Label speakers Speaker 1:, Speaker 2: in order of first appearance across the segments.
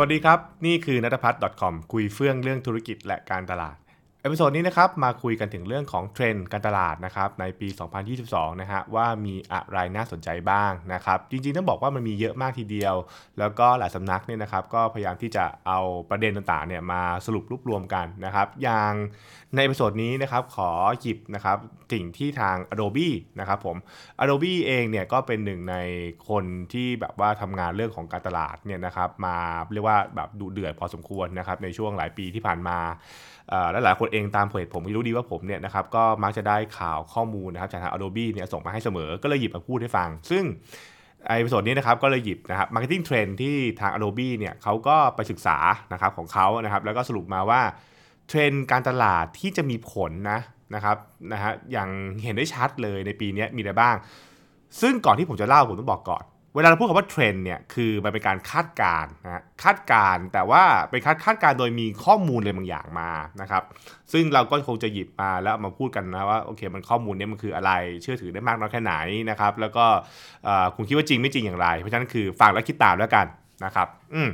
Speaker 1: สวัสดีครับ นี่คือนัทพัฒน์ .com คุยเฟื่องเรื่องธุรกิจและการตลาด episode นี้นะครับมาคุยกันถึงเรื่องของเทรนด์การตลาดนะครับในปี 2022 นะฮะว่ามีอะไรน่าสนใจบ้างนะครับจริงๆต้องบอกว่ามันมีเยอะมากทีเดียว แล้วก็หลายสำนักเนี่ยนะครับก็พยายามที่จะเอาประเด็นต่างๆเนี่ยมาสรุปรวบรวมกันนะครับอย่างใน episode นี้นะครับขอหยิบนะครับสิ่งที่ทาง Adobe นะครับผม Adobe เองเนี่ยก็เป็นหนึ่งในคนที่แบบว่าทำงานเรื่องของการตลาดเนี่ยนะครับมาเรียกว่าแบบดุเดือดพอสมควรนะครับในช่วงหลายปีที่ผ่านมาและหลายคนเองตามเพจผมรู้ดีว่าผมเนี่ยนะครับก็มักจะได้ข่าวข้อมูลนะครับจากทาง Adobe เนี่ยส่งมาให้เสมอ ก็เลยหยิบมาพูดให้ฟัง ซึ่ง episode นี้นะครับก็เลยหยิบนะครับ marketing trend ที่ทาง Adobe เนี่ยเขาก็ไปศึกษานะครับของเขานะครับ แล้วก็สรุปมาว่าเทรนด์การตลาดที่จะมีผลนะนะครับนะฮะอย่างเห็นได้ชัดเลยในปีนี้มีอะไรบ้าง ซึ่งก่อนที่ผมจะเล่าผมต้องบอกก่อน เวลาเราพูดคำว่าเทรนเนี่ยคือมันเป็นการคาดการณ์นะคาดการณ์แต่ว่าเป็นคาดคาดการณ์โดยมีข้อมูลอะไรบางอย่างมานะครับ ซึ่งเราก็คงจะหยิบมาแล้วมาพูดกันนะว่าโอเคมันข้อมูลนี้มันคืออะไรเชื่อถือได้มากน้อยแค่ไหนนะครับ แล้วก็คุณคิดว่าจริงไม่จริงอย่างไร เพราะฉะนั้นคือฟังแล้วคิดตามแล้วกันนะครับอืม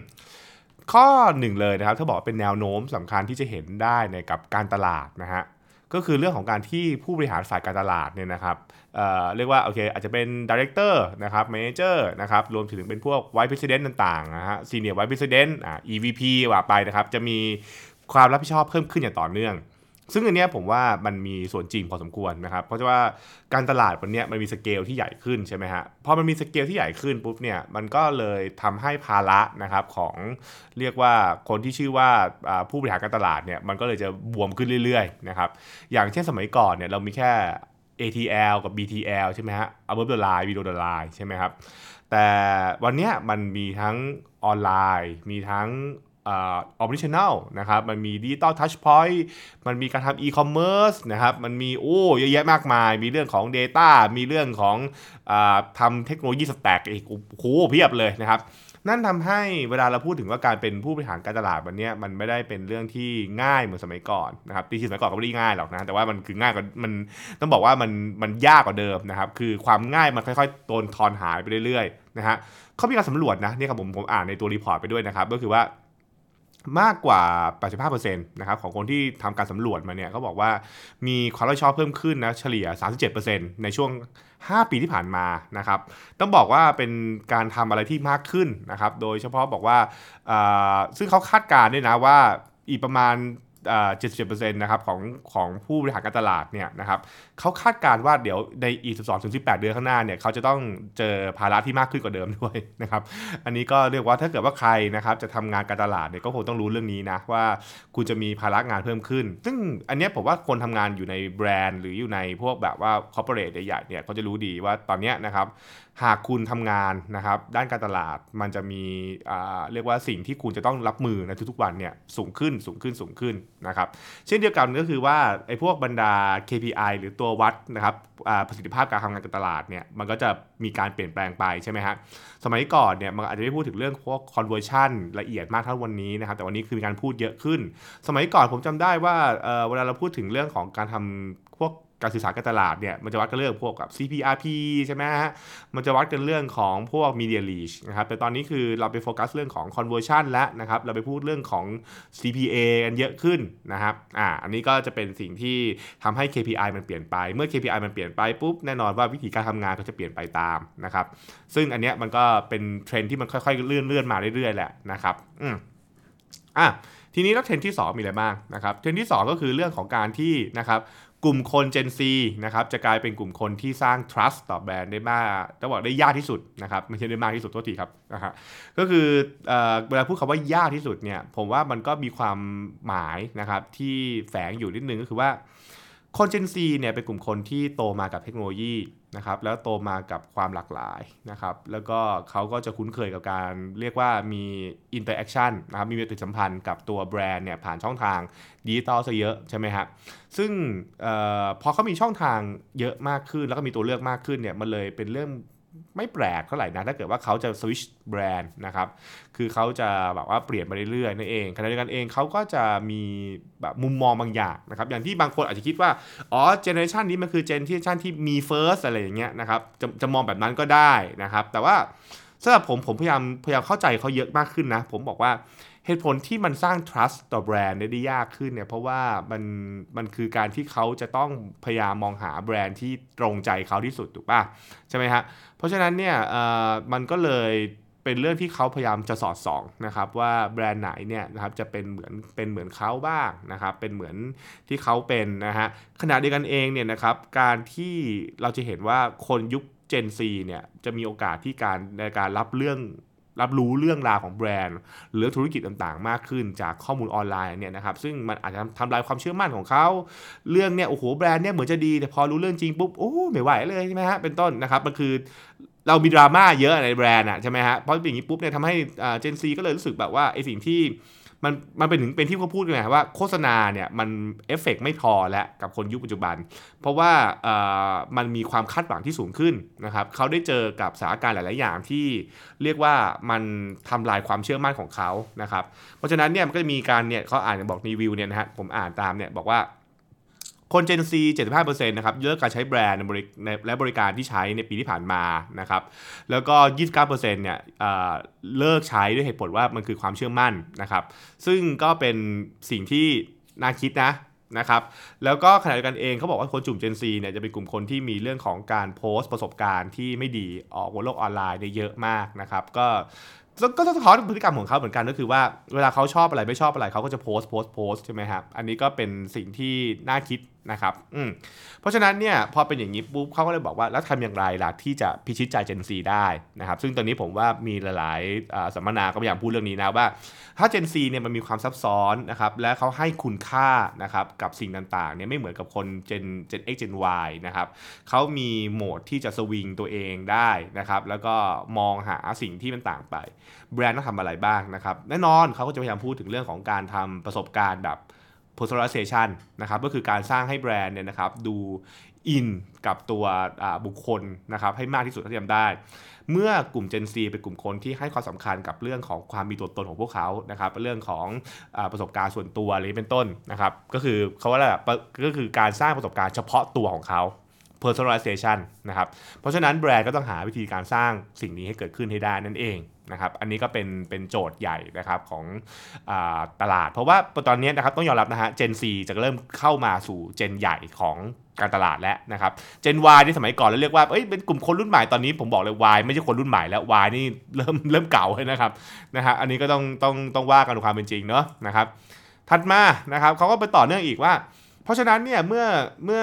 Speaker 1: ข้อหนึ่งเลยนะครับถ้าบอกเป็นแนวโน้มสำคัญที่จะเห็นได้ในกับการตลาดนะฮะ ก็คือเรื่องของการที่ผู้บริหารฝ่ายการตลาดเนี่ยนะครับเเรียกว่าโอเคอาจจะเป็น director นะครับ manager นะครับรวมถึงเป็นพวกไวท์พิเศษต่างๆนะฮะ senior vice president อ่า EVP ว่าไปนะครับจะมีความรับผิดชอบเพิ่มขึ้นอย่างต่อเนื่อง ซึ่งอันนี้ผมว่ามันมีส่วนจริงพอสมควรนะครับเพราะว่าการตลาดวันนี้มันมีสเกลที่ใหญ่ขึ้นใช่ไหมฮะพอมันมีสเกลที่ใหญ่ขึ้นปุ๊บเนี่ยมันก็เลยทำให้ภาระนะครับของเรียกว่าคนที่ชื่อว่าผู้บริหารการตลาดเนี่ยมันก็เลยจะบวมขึ้นเรื่อยๆนะครับอย่างเช่นสมัยก่อนเนี่ยเรามีแค่ ATL กับ BTL ใช่ไหมฮะ above the line below the line ใช่ไหมครับแต่วันนี้มันมีทั้งออนไลน์ มีทั้ง omni-channel นะครับ มันมี digital touchpoint มันมีการทำอีคอมเมิร์ซนะครับ มันมีโอ้เยอะแยะมากมาย มีเรื่องของ Data มีเรื่องของอทำ technology stack อีกโอ้โหเพียบเลยนะครับ นั่นทำให้เวลาเราพูดถึงว่าการเป็นผู้บริหารการตลาดวันนี้มันไม่ได้เป็นเรื่องที่ง่ายเหมือนสมัยก่อนนะครับที่สมัยก่อนก็ไม่ได้ง่ายหรอกนะ แต่ว่ามันคือง่ายกว่า มันต้องบอกว่ามันมันยากกว่าเดิมนะครับ คือความง่ายมันค่อยๆโดนทอนหายไปเรื่อยๆนะฮะเขามีการสำรวจนะนี่ครับผมผมอ่านในตัว report ไปด้วยนะครับ ก็คือว่า มากกว่า 85%นะครับของคนที่ทำการสำรวจมาเนี่ยเขาบอกว่ามีความรับผิดชอบเพิ่มขึ้นนะเฉลี่ย 37%ในช่วง 5 ปีที่ผ่านมานะครับต้องบอกว่าเป็นการทำอะไรที่มากขึ้นนะครับโดยเฉพาะบอกว่าซึ่งเขาคาดการณ์ด้วยนะว่าอีกประมาณ เจ็ดสิบเปอร์เซ็นต์นะครับของของผู้บริหารการตลาดเนี่ยนะครับเขาคาดการณ์ว่าเดี๋ยวในอีกสิบสองถึงสิบแปดเดือนข้างหน้าเนี่ยเขาจะต้องเจอภาระที่มากขึ้นกว่าเดิมด้วยนะครับอันนี้ก็เรียกว่าถ้าเกิดว่าใครนะครับจะทำงานการตลาดเนี่ยก็คงต้องรู้เรื่องนี้นะว่าคุณจะมีภาระงานเพิ่มขึ้น ซึ่งอันนี้ผมว่าคนทำงานอยู่ในแบรนด์ หรืออยู่ในพวกแบบว่าคอร์เปอเรทใหญ่ๆเนี่ยเขาจะรู้ดีว่าตอนนี้นะครับ หากคุณทำงานนะครับด้านการตลาดมันจะมีเรียกว่าสิ่งที่คุณจะต้องรับมือในทุกๆวันเนี่ยสูงขึ้นสูงขึ้นสูงขึ้นนะครับเช่นเดียวกันก็คือว่าไอ้พวกบรรดา KPI หรือตัววัดนะครับประสิทธิภาพการทำงานการตลาดเนี่ยมันก็จะมีการเปลี่ยนแปลงไปใช่ไหมฮะสมัยก่อนเนี่ยมันอาจจะไม่พูดถึงเรื่องพวก conversion ละเอียดมากเท่าวันนี้นะครับแต่วันนี้คือมีการพูดเยอะขึ้น สมัยก่อนผมจำได้ว่าเวลาเราพูดถึงเรื่องของการทำพวก การสื่อสารการตลาดเนี่ยมันจะวัดกันเรื่องพวกกับ CPRP ใช่ไหมฮะ มันจะวัดกันเรื่องของพวก media reach นะครับ แต่ตอนนี้คือเราไปโฟกัสเรื่องของ conversion แล้วนะครับ เราไปพูดเรื่องของ CPA กันเยอะขึ้นนะครับ อ่า อันนี้ก็จะเป็นสิ่งที่ทำให้ KPI มันเปลี่ยนไป เมื่อ KPI มันเปลี่ยนไปปุ๊บ แน่นอนว่าวิธีการทำงานก็จะเปลี่ยนไปตามนะครับ ซึ่งอันเนี้ยมันก็เป็นเทรนที่มันค่อยๆเลื่อนเลื่อนมาเรื่อยๆแหละนะครับ อืมอะ ทีนี้แล้วเทรนที่ 2 มีอะไรบ้างนะครับเทรนที่ 2 ก็คือเรื่องของการที่นะครับกลุ่มคน Gen Z นะครับจะกลายเป็นกลุ่มคนที่สร้าง trust ต่อแบรนด์ได้มากต้องบอกได้ยากที่สุดนะครับไม่ใช่ได้มากที่สุดโทษทีครับนะฮะก็คือเวลาพูดคำว่ายากที่สุดเนี่ยผมว่ามันก็มีความหมายนะครับที่แฝงอยู่นิดนึงก็คือว่าคน Gen Z เนี่ยเป็นกลุ่มคนที่โตมากับเทคโนโลยี นะครับแล้วโตมากับความหลากหลายนะครับแล้วก็เขาก็จะคุ้นเคยกับการเรียกว่ามี interaction นะครับมีปฏิสัมพันธ์กับตัวแบรนด์เนี่ยผ่านช่องทางดิจิตอลซะเยอะใช่ไหมครับซึ่งออพอเขามีช่องทางเยอะมากขึ้น แล้วก็มีตัวเลือกมากขึ้นเนี่ยมันเลยเป็นเรื่อง ไม่แปลกเท่าไหร่นะถ้าเกิดว่าเขาจะสวิชแบรนด์นะครับคือเขาจะแบบว่าเปลี่ยนไปเรื่อยๆนั่นเองขณะเดียวกันเองเขาก็จะมีแบบมุมมองบางอย่างนะครับอย่างที่บางคนอาจจะคิดว่าอ๋อ generation นี้มันคือ generation ที่ me first อะไรอย่างเงี้ยนะครับจะจะมองแบบนั้นก็ได้นะครับ แต่ว่าสำหรับผมผมพยายามพยายามเข้าใจเขาเยอะมากขึ้นนะผมบอกว่า เหตุผลที่มันสร้าง trust ต่อแบรนด์ได้ยากขึ้นเนี่ยเพราะว่ามันมันคือการที่เขาจะต้องพยายามมองหาแบรนด์ที่ตรงใจเขาที่สุดถูกป่ะใช่ไหมฮะเพราะฉะนั้นเนี่ยมันก็เลยเป็นเรื่องที่เขาพยายามจะสอดส่องนะครับว่าแบรนด์ไหนเนี่ยนะครับจะเป็นเหมือนเป็นเหมือนเขาบ้างนะครับเป็นเหมือนที่เขาเป็นนะฮะขณะเดียวกันเองเนี่ยนะครับการที่เราจะเห็นว่าคนยุค Gen Z เนี่ยจะมีโอกาสที่การในการรับเรื่อง รับรู้เรื่องราวของแบรนด์ หรือธุรกิจต่างๆ มากขึ้นจากข้อมูลออนไลน์เนี่ยนะครับซึ่งมันอาจจะทำลายความเชื่อมั่นของเขาเรื่องเนี่ยโอ้โหแบรนด์เนี่ยเหมือนจะดี แต่พอรู้เรื่องจริงปุ๊บโอ้ไม่ไหวเลยใช่ไหมฮะเป็นต้นนะครับมันคือเรามีดราม่าเยอะในแบรนด์อะใช่ไหมฮะเพราะอย่างนี้ปุ๊บเนี่ยทำให้เจนซีก็เลยรู้สึกแบบว่าไอสิ่งที่ มันมันเป็นถึงเป็นที่เขาพูดกันนะว่าโฆษณาเนี่ยมันเอฟเฟกไม่พอแล้วกับคนยุคปัจจุบัน เพราะว่ามันมีความคาดหวังที่สูงขึ้นนะครับเขาได้เจอกับสถานการณ์หลาย ๆ อย่างที่เรียกว่ามันทำลายความเชื่อมั่นของเขานะครับเพราะฉะนั้นเนี่ยมันก็จะมีการเนี่ยเขาอ่านบอกรีวิวเนี่ยนะฮะผมอ่านตามเนี่ยบอกว่า คน Gen Z 75%นะครับเลิกการใช้แบรนด์และบริการที่ใช้ในปีที่ผ่านมานะครับแล้วก็ 29%เนี่ยเลิกใช้ด้วยเหตุผลว่ามันคือความเชื่อมั่นนะครับซึ่งก็เป็นสิ่งที่น่าคิดนะนะครับแล้วก็ขณะเดียวกันเองเขาบอกว่าคนจุ่ม Gen Z เนี่ยจะเป็นกลุ่มคนที่มีเรื่องของการโพสต์ประสบการณ์ที่ไม่ดีออกบนโลกออนไลน์ได้เยอะมากนะครับก็ก็สะท้อนพฤติกรรมของเขาเหมือนกันก็คือว่าเวลาเขาชอบอะไรไม่ชอบอะไรเขาก็จะโพสต์โพสต์โพสต์ใช่ไหมครับอันนี้ก็เป็นสิ่งที่น่าคิด นะครับอืมเพราะฉะนั้นเนี่ยพอเป็นอย่างนี้ปุ๊บเขาก็เลยบอกว่าแล้วทำอย่างไรล่ะที่จะพิชิตใจ Gen Z ได้นะครับซึ่งตอนนี้ผมว่ามีหลายๆสัมมนาก็พยายามพูดเรื่องนี้นะว่า ถ้า Gen Z เนี่ยมันมีความซับซ้อนนะครับและเขาให้คุณค่านะครับกับสิ่งต่างๆเนี่ยไม่เหมือนกับคน Gen Gen X Gen Y นะครับเขามีโหมดที่จะสวิงตัวเองได้นะครับแล้วก็มองหาสิ่งที่มันต่างไป แบรนด์ต้องทำอะไรบ้างนะครับแน่นอนเขาก็จะพยายามพูดถึงเรื่องของการทำประสบการณ์แบบ personalization นะครับก็คือการสร้างให้แบรนด์เนี่ยนะครับดูอินกับตัวบุคคลนะครับให้มากที่สุดเท่าที่ทำได้ เมื่อกลุ่ม Gen Z เป็นกลุ่มคนที่ให้ความสำคัญกับเรื่องของความมีตัวตนของพวกเขานะครับเรื่องของอประสบการณ์ส่วนตัวอะไรเป็นต้นนะครับก็คือเขาว่าแบบก็คือการสร้างประสบการณ์เฉพาะตัวของเขา personalization นะครับเพราะฉะนั้นแบรนด์ก็ต้องหาวิธีการสร้างสิ่งนี้ให้เกิดขึ้นให้ได้นั่นเอง นะครับอันนี้ก็เป็นเป็นโจทย์ใหญ่นะครับของอตลาด เพราะว่าตอนนี้นะครับต้องยอมรับนะฮะ Gen C จะเริ่มเข้ามาสู่เจนใหญ่ของการตลาดแล้วนะครับ Gen Y ที่สมัยก่อนเราเรียกว่าเอ้ยเป็นกลุ่มคนรุ่นใหม่ตอนนี้ผมบอกเลย Y ไม่ใช่คนรุ่นใหม่แล้ว Y นี่เริ่มเริ่มเก่าเลยนะครับนะฮะอันนี้ก็ต้องต้องต้องว่ากันความเป็นจริงเนาะนะครับถัดมานะครับเขาก็ไปต่อเนื่องอีกว่า เพราะฉะนั้นเนี่ยเมื่อเมื่อ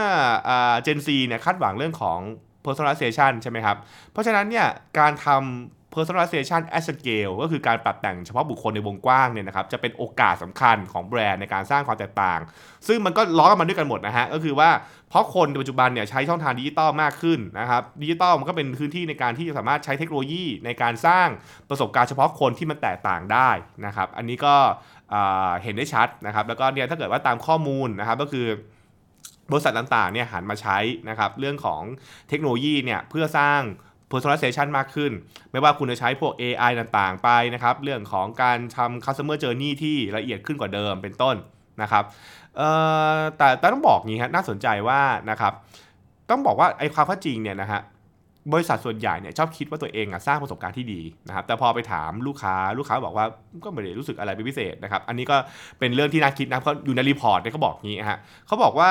Speaker 1: เจนซีเนี่ยคาดหวังเรื่องของ personalization ใช่ไหมครับ เพราะฉะนั้นเนี่ยการทำ personalization at scale ก็คือการปรับแต่งเฉพาะบุคคลในวงกว้างเนี่ยนะครับจะเป็นโอกาสสำคัญของแบรนด์ในการสร้างความแตกต่าง ซึ่งมันก็ล้อกันมาด้วยกันหมดนะฮะก็คือว่าเพราะคนในปัจจุบันเนี่ยใช้ช่องทางดิจิตอลมากขึ้นนะครับดิจิตอลมันก็เป็นพื้นที่ในการที่จะสามารถใช้เทคโนโลยีในการสร้างประสบการณ์เฉพาะคนที่มันแตกต่างได้นะครับอันนี้ก็เห็นได้ชัดนะครับแล้วก็เนี่ยถ้าเกิดว่าตามข้อมูลนะครับก็คือบริษัทต่างๆเนี่ยหันมาใช้นะครับเรื่องของเทคโนโลยีเนี่ยเพื่อสร้าง personalization มากขึ้น ไม่ว่าคุณจะใช้พวก AI ต่างๆ ไปนะครับ เรื่องของการทำ customer journey ที่ละเอียดขึ้นกว่าเดิมเป็นต้นนะครับแต่แต่ต้องบอกงี้ฮะน่าสนใจว่านะครับต้องบอกว่าไอ้ความข้อจริงเนี่ยนะฮะบริษัทส่วนใหญ่เนี่ยชอบคิดว่าตัวเองอะสร้างประสบการณ์ที่ดีนะครับแต่พอไปถามลูกค้าลูกค้าบอกว่าก็ไม่ได้รู้สึกอะไรเป็นพิเศษนะครับอันนี้ก็เป็นเรื่องที่น่าคิดนะเพราะอยู่ใน report เนี่ยเขาบอกงี้ฮะเขาบอกว่า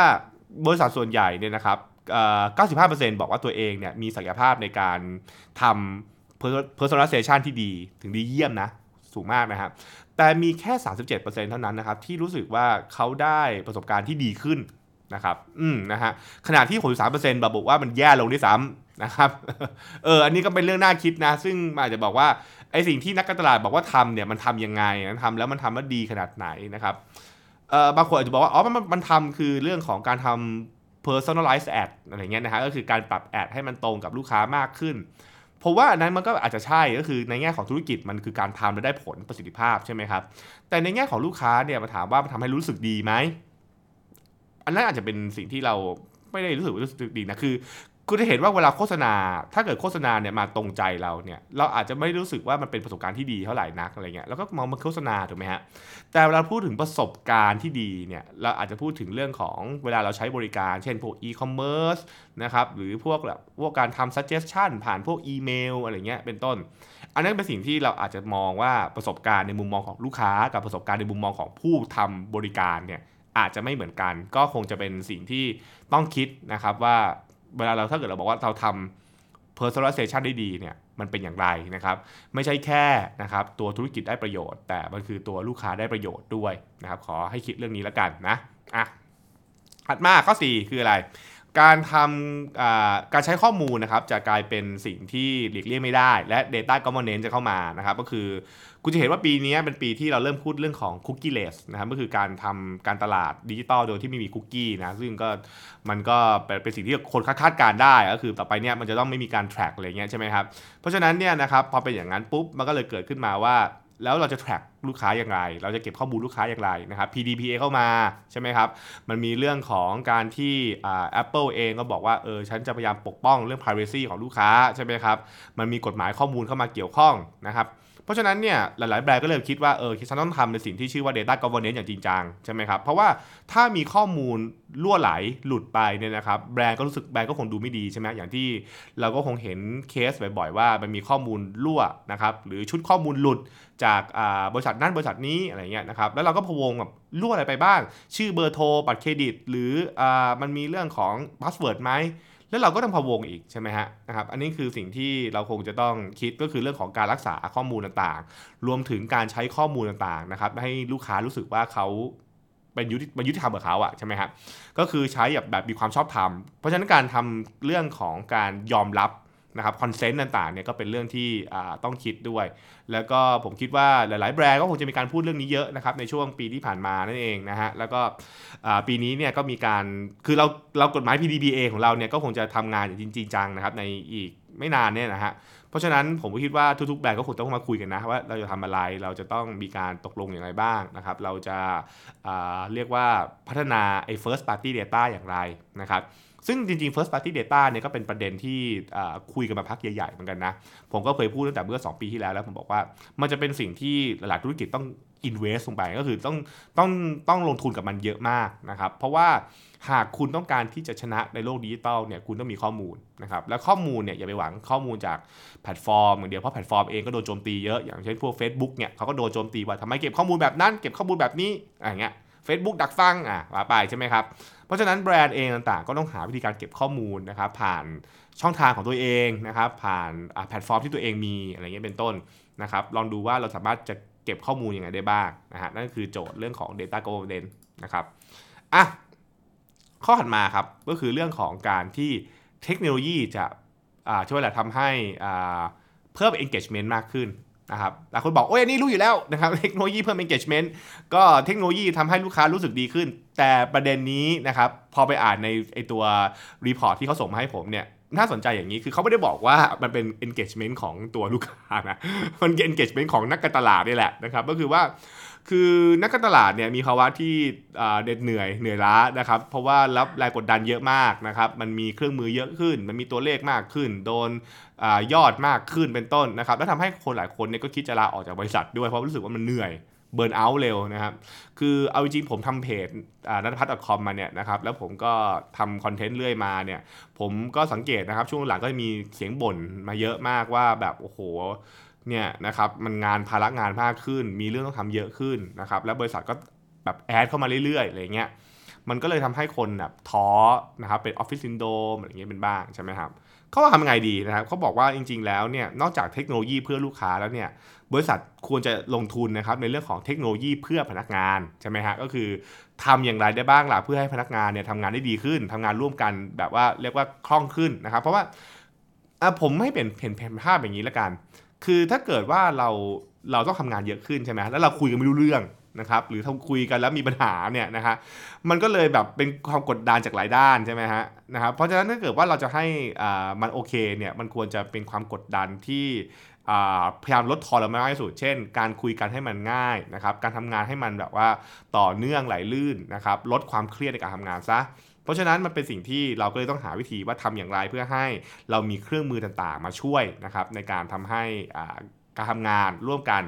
Speaker 1: บริษัทส่วนใหญ่เนี่ยนะครับ 95%บอกว่าตัวเองเนี่ยมีศักยภาพในการทำ personalization ที่ดีถึงดีเยี่ยมนะ สูงมากนะครับ แต่มีแค่ 37%เท่านั้นนะครับ ที่รู้สึกว่าเขาได้ประสบการณ์ที่ดีขึ้นนะครับ อืมนะฮะขณะที่63%บอกว่ามันแย่ลงด้วยซ้ำนะครับ เออ อันนี้ก็เป็นเรื่องน่าคิดนะ ซึ่งอาจจะบอกว่าไอสิ่งที่นักการตลาดบอกว่าทำเนี่ยมันทำยังไงทำแล้วมันทำว่าดีขนาดไหนนะครับ เออบางคนอาจจะบอกว่า อ๋อ มันมันทำคือเรื่องของการทำ personalized ad อะไรเงี้ยนะฮะก็คือการปรับแอดให้มันตรงกับลูกค้ามากขึ้นผมว่าอันนั้นมันก็อาจจะใช่ก็คือในแง่ของธุรกิจมันคือการทำแล้วได้ผลประสิทธิภาพใช่ไหมครับแต่ในแง่ของลูกค้าเนี่ยมาถามว่ามันทำให้รู้สึกดีไหมอันนั้นอาจจะเป็นสิ่งที่เราไม่ได้รู้สึกรู้สึกดีนะคือ คุณจะเห็นว่าเวลาโฆษณา ถ้าเกิดโฆษณาเนี่ยมาตรงใจเราเนี่ย เราอาจจะไม่รู้สึกว่ามันเป็นประสบการณ์ที่ดีเท่าไหร่นักอะไรเงี้ย แล้วก็มองมันโฆษณาถูกไหมฮะ แต่เวลาพูดถึงประสบการณ์ที่ดีเนี่ย เราอาจจะพูดถึงเรื่องของเวลาเราใช้บริการ เช่นพวกอีคอมเมิร์ซนะครับ หรือพวกแบบพวกการทำ suggestion ผ่านพวกอีเมลอะไรเงี้ย เป็นต้น อันนั้นเป็นสิ่งที่เราอาจจะมองว่าประสบการณ์ในมุมมองของลูกค้า กับประสบการณ์ในมุมมองของผู้ทำบริการเนี่ยอาจจะไม่เหมือนกัน ก็คงจะเป็นสิ่งที่ต้องคิดนะครับว่า เวลาเราถ้าเกิดเราบอกว่าเราทำ personalization ได้ดีเนี่ยมันเป็นอย่างไรนะครับ ไม่ใช่แค่นะครับตัวธุรกิจได้ประโยชน์ แต่มันคือตัวลูกค้าได้ประโยชน์ด้วยนะครับ ขอให้คิดเรื่องนี้แล้วกันนะอะถัดมาข้อ 4 คืออะไร การทำการใช้ข้อมูลนะครับจะกลายเป็นสิ่งที่หลีกเลี่ยงไม่ได้ และ Data Governance จะเข้ามานะครับก็คือคุณจะเห็นว่าปีนี้เป็นปีที่เราเริ่มพูดเรื่องของ cookieless นะครับก็คือการทำการตลาดดิจิตอลโดยที่ไม่มีคุกกี้นะซึ่งก็มันก็เป็นสิ่งที่คนคาดการได้ก็คือต่อไปเนี่ยมันจะต้องไม่มีการ track อะไรเงี้ยใช่ไหมครับเพราะฉะนั้นเนี่ยนะครับพอเป็นอย่างนั้นปุ๊บมันก็เลยเกิดขึ้นมาว่า แล้วเราจะ track ลูกค้าอย่างไร เราจะเก็บข้อมูลลูกค้าอย่างไรนะครับ PDPA เข้ามาใช่ไหมครับ มันมีเรื่องของการที่ Apple เองก็บอกว่า เออ ฉันจะพยายามปกป้องเรื่อง privacy ของลูกค้าใช่ไหมครับ มันมีกฎหมายข้อมูลเข้ามาเกี่ยวข้องนะครับ ราะฉะนั้นเนี่ยหลายๆแบรนด์ก็เลยคิดว่าเออฉันต้องทำในสิ่งที่ชื่อว่า Data Governance อย่างจริงจังใช่ไหมครับเพราะว่าถ้ามีข้อมูลล่วไหลหลุดไปเนี่ยนะครับแบรนด์ก็รู้สึกแบรนด์ก็คงดูไม่ดีใช่ไหมอย่างที่เราก็คงเห็นเคสบ่อยๆว่ามันมีข้อมูลรั่วนะครับหรือชุดข้อมูลหลุดจากบริษัทนั้นบริษัทนี้อะไรเงี้ยนะครับแล้วเราก็พะวงแบบรั่วอะไรไปบ้าง ชื่อเบอร์โทรบัตรเครดิต หรืออมันมีเรื่องของ password ไหม แล้วเราก็ต้องพะวงอีกใช่ไหมฮะนะครับอันนี้คือสิ่งที่เราคงจะต้องคิดก็คือเรื่องของการรักษาข้อมูลต่างๆ รวมถึงการใช้ข้อมูลต่างๆนะครับให้ลูกค้ารู้สึกว่าเขาเป็นยุติมันยุติธรรมกับเขาอะใช่ไหมครับก็คือใช้แบบแบบมีความชอบธรรม เพราะฉะนั้นการทำเรื่องของการยอมรับ นะครับคอนเซนต์ต่างๆเนี่ยก็เป็นเรื่องที่ต้องคิดด้วย แล้วก็ผมคิดว่าหลาย ๆ แบรนด์ก็คงจะมีการพูดเรื่องนี้เยอะนะครับในช่วงปีที่ผ่านมานั่นเองนะฮะแล้วก็ปีนี้เนี่ยก็มีการคือเราเรากฎหมาย PDBA ของเราเนี่ยก็คงจะทำงานอย่างจริงจังนะครับในอีกไม่นานเนี่ยนะฮะเพราะฉะนั้นผมก็คิดว่าทุกๆแบรนด์ก็คงต้องมาคุยกันนะว่าเราจะทำอะไรเราจะต้องมีการตกลงอย่างไรบ้างนะครับเราจะเรียกว่าพัฒนาไอ้ first party data อย่างไรนะครับ ซึ่งจริงๆ first party data เนี่ยก็เป็นประเด็นที่คุยกันมาพักใหญ่ๆเหมือนกันนะ ผมก็เคยพูดตั้งแต่เมื่อ 2 ปีที่แล้วแล้วผมบอกว่ามันจะเป็นสิ่งที่หลายธุรกิจต้อง invest ลงไปก็คือต้องต้องต้องลงทุนกับมันเยอะมากนะครับ เพราะว่าหากคุณต้องการที่จะชนะในโลกดิจิตอลเนี่ยคุณต้องมีข้อมูลนะครับแล้วข้อมูลเนี่ยอย่าไปหวังข้อมูลจากแพลตฟอร์มอย่างเดียวเพราะแพลตฟอร์มเองก็โดนโจมตีเยอะอย่างเช่นพวก Facebook เนี่ยเขาก็โดนโจมตีว่าทำไมเก็บข้อมูลแบบนั้นเก็บข้อมูลแบบนี้อะไรเงี้ย Facebook ดักฟังอะว่าไปใช่ไหมครับ เพราะฉะนั้นแบรนด์เองต่างๆ ก็ต้องหาวิธีการเก็บข้อมูลนะครับผ่านช่องทางของตัวเองนะครับผ่านแพลตฟอร์มที่ตัวเองมีอะไรเงี้ยเป็นต้นนะครับลองดูว่าเราสามารถจะเก็บข้อมูลยังไงได้บ้างนะฮะนั่นคือโจทย์เรื่องของ Data Governance นะครับอะข้อถัดมาครับก็คือเรื่องของการที่เทคโนโลยีจะช่วยแหละทำให้เพิ่ม engagement มากขึ้น นะครับหลายคนบอกโอ้ยอันนี้รู้อยู่แล้วนะครับเทคโนโลยีเพิ่ม engagement ก็เทคโนโลยีทำให้ลูกค้ารู้สึกดีขึ้น แต่ประเด็นนี้นะครับพอไปอ่านในไอตัว report ที่เขาส่งมาให้ผมเนี่ย น่าสนใจอย่างนี้คือเขาไม่ได้บอกว่ามันเป็น engagement ของตัวลูกค้านะ มันเป็น engagement ของนักการตลาดนี่แหละนะครับ ก็คือว่าคือนักการตลาดเนี่ยมีภาวะที่เหน็ดเหนื่อยเหนื่อยล้านะครับ เพราะว่ารับแรงกดดันเยอะมากนะครับ มันมีเครื่องมือเยอะขึ้น มันมีตัวเลขมากขึ้น โดนอยอดมากขึ้นเป็นต้นนะครับ แล้วทำให้คนหลายคนเนี่ยก็คิดจะลาออกจากบริษัทด้วยเพราะรู้สึกว่ามันเหนื่อย เบิร์นเอาท์เร็วนะครับ คือเอาจริงผมทำเพจนัทพัฒน์ .com มาเนี่ยนะครับ แล้วผมก็ทำคอนเทนต์เรื่อยมาเนี่ย ผมก็สังเกตนะครับ ช่วงหลังก็มีเสียงบ่นมาเยอะมากว่าแบบโอ้โหเนี่ยนะครับมันงานภาระงานมากขึ้น มีเรื่องต้องทำเยอะขึ้นนะครับ แล้วบริษัทก็แบบแอดเข้ามาเรื่อยๆอะไรเงี้ย มันก็เลยทำให้คนแบบท้อนะครับเป็นออฟฟิศซินโดมอะไรเงี้ยเป็นบ้างใช่ไหมครับ เขาทำยังไงดีนะครับเขาบอกว่าจริง ๆ แล้วเนี่ยนอกจากเทคโนโลยีเพื่อลูกค้าแล้วเนี่ยบริษัทควรจะลงทุนนะครับในเรื่องของเทคโนโลยีเพื่อพนักงานใช่ไหมฮะก็คือทำอย่างไรได้บ้างล่ะเพื่อให้พนักงานเนี่ยทำงานได้ดีขึ้นทำงานร่วมกันแบบว่าเรียกว่าคล่องขึ้นนะครับเพราะว่าผมไม่เป็นเห็นแผนภาพอย่างนี้ละกัน คือถ้าเกิดว่าเราเราต้องทำงานเยอะขึ้นใช่ไหมแล้วเราคุยกันไม่รู้เรื่อง นะครับหรือทำคุยกันแล้วมีปัญหาเนี่ยนะฮะมันก็เลยแบบเป็นความกดดันจากหลายด้านใช่ไหมฮะนะครับเพราะฉะนั้นถ้าเกิดว่าเราจะให้อ่ามันโอเคเนี่ยมันควรจะเป็นความกดดันที่พยายามลดทอนเราไม่มากที่สุด เช่น การคุยกันให้มันง่ายนะครับ การทำงานให้มันแบบว่าต่อเนื่องไหลลื่นนะครับ ลดความเครียดในการทำงานซะ เพราะฉะนั้นมันเป็นสิ่งที่เราก็เลยต้องหาวิธีว่าทำอย่างไรเพื่อให้เรามีเครื่องมือต่างๆ มาช่วยนะครับในการทำให้การทำงานร่วมกัน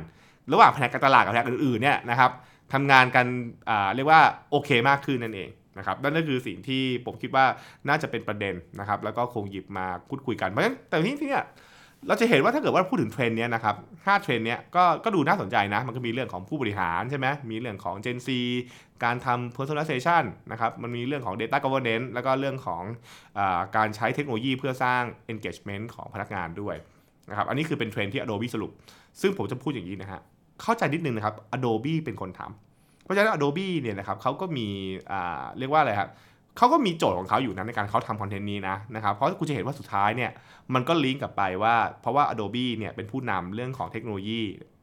Speaker 1: ระหว่างแผนกการตลาดกับแผนกอื่นๆเนี่ยนะครับทำงานกันเรียกว่าโอเคมากขึ้นนั่นเองนะครับนั่นก็คือสิ่งที่ผมคิดว่าน่าจะเป็นประเด็นนะครับ แล้วก็คงหยิบมาพูดคุยกันเพราะฉะนั้นแต่ที่นี่เราจะเห็นว่าถ้าเกิดว่าพูดถึงเทรนด์เนี้ยนะครับห้าเทรนด์เนี้ยก็ก็ดูน่าสนใจนะ มันก็มีเรื่องของผู้บริหารใช่ไหมมีเรื่องของ Gen Z การทำ personalization นะครับ มันมีเรื่องของ data governance แล้วก็เรื่องของอการใช้เทคโนโลยีเพื่อสร้าง engagement ของพนักงานด้วยนะครับ อันนี้คือเป็นเทรนด์ที่ Adobe สรุป ซึ่งผมจะพูดอย่างนี้นะฮะ เข้าใจนิดนึงนะครับ Adobe เป็นคนทำเพราะฉะนั้น Adobe เนี่ยนะครับเขาก็มีเรียกว่าอะไรครับเขาก็มีโจทย์ของเขาอยู่นะในการเขาทำคอนเทนต์นี้นะนะครับเพราะคุณจะเห็นว่าสุดท้ายเนี่ยมันก็ลิงก์กลับไปว่าเพราะว่า Adobe เนี่ยเป็นผู้นำเรื่องของเทคโนโลยี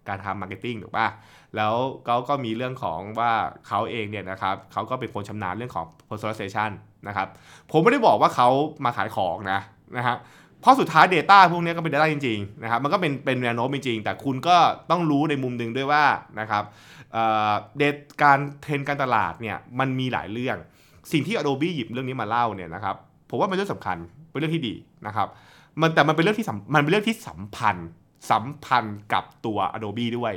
Speaker 1: การทำ marketing ถูกป่ะ แล้วเขาก็มีเรื่องของว่าเขาเองเนี่ยนะครับเขาก็เป็นคนชำนาญเรื่องของ personalization นะครับ ผมไม่ได้บอกว่าเขามาขายของนะนะฮะ เพราะสุดท้าย Data พวกนี้ก็เป็น Data จริงๆนะครับมันก็เป็นเป็นแนวโน้มจริงๆแต่คุณก็ต้องรู้ในมุมหนึ่งด้วยว่านะครับเดตการเทรนด์การตลาดเนี่ยมันมีหลายเรื่อง สิ่งที่ Adobe หยิบเรื่องนี้มาเล่าเนี่ยนะครับผมว่าเป็นเรื่องสำคัญเป็นเรื่องที่ดีนะครับมันแต่มันเป็นเรื่องที่มันเป็นเรื่องที่สัมพันธ์สัมพันธ์กับตัว Adobe ด้วย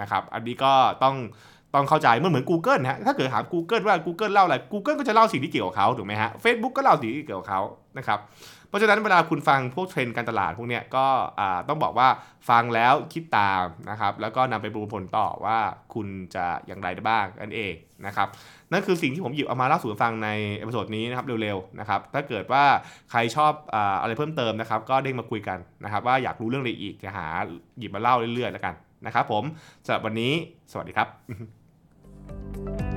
Speaker 1: นะครับอันนี้ก็ต้องต้องเข้าใจเมื่อเหมือน Google นะฮะถ้าเกิดถาม Google ว่า Google เล่าอะไร Google ก็จะเล่าสิ่งที่เกี่ยวกับเขาถูกไหมฮะ Facebook ก็เล่าสิ่งที่เกี่ยวกับเขานะครับ เพราะฉะนั้นเวลาคุณฟังพวกเทรนด์การตลาดพวกเนี้ยก็ต้องบอกว่าฟังแล้วคิดตามนะครับแล้วก็นำไปประมวลผลต่อว่าคุณจะอย่างไรได้บ้างนั่นเองนะครับนั่นคือสิ่งที่ผมหยิบเอามาเล่าสู่ฟังใน episode นี้นะครับเร็วๆนะครับถ้าเกิดว่าใครชอบอะไรเพิ่มเติมนะครับก็เด้งมาคุยกันนะครับว่าอยากรู้เรื่องอะไรอีกจะหาหยิบมาเล่าเรื่อยๆแล้วกันนะครับผมสำหรับวันนี้สวัสดีครับ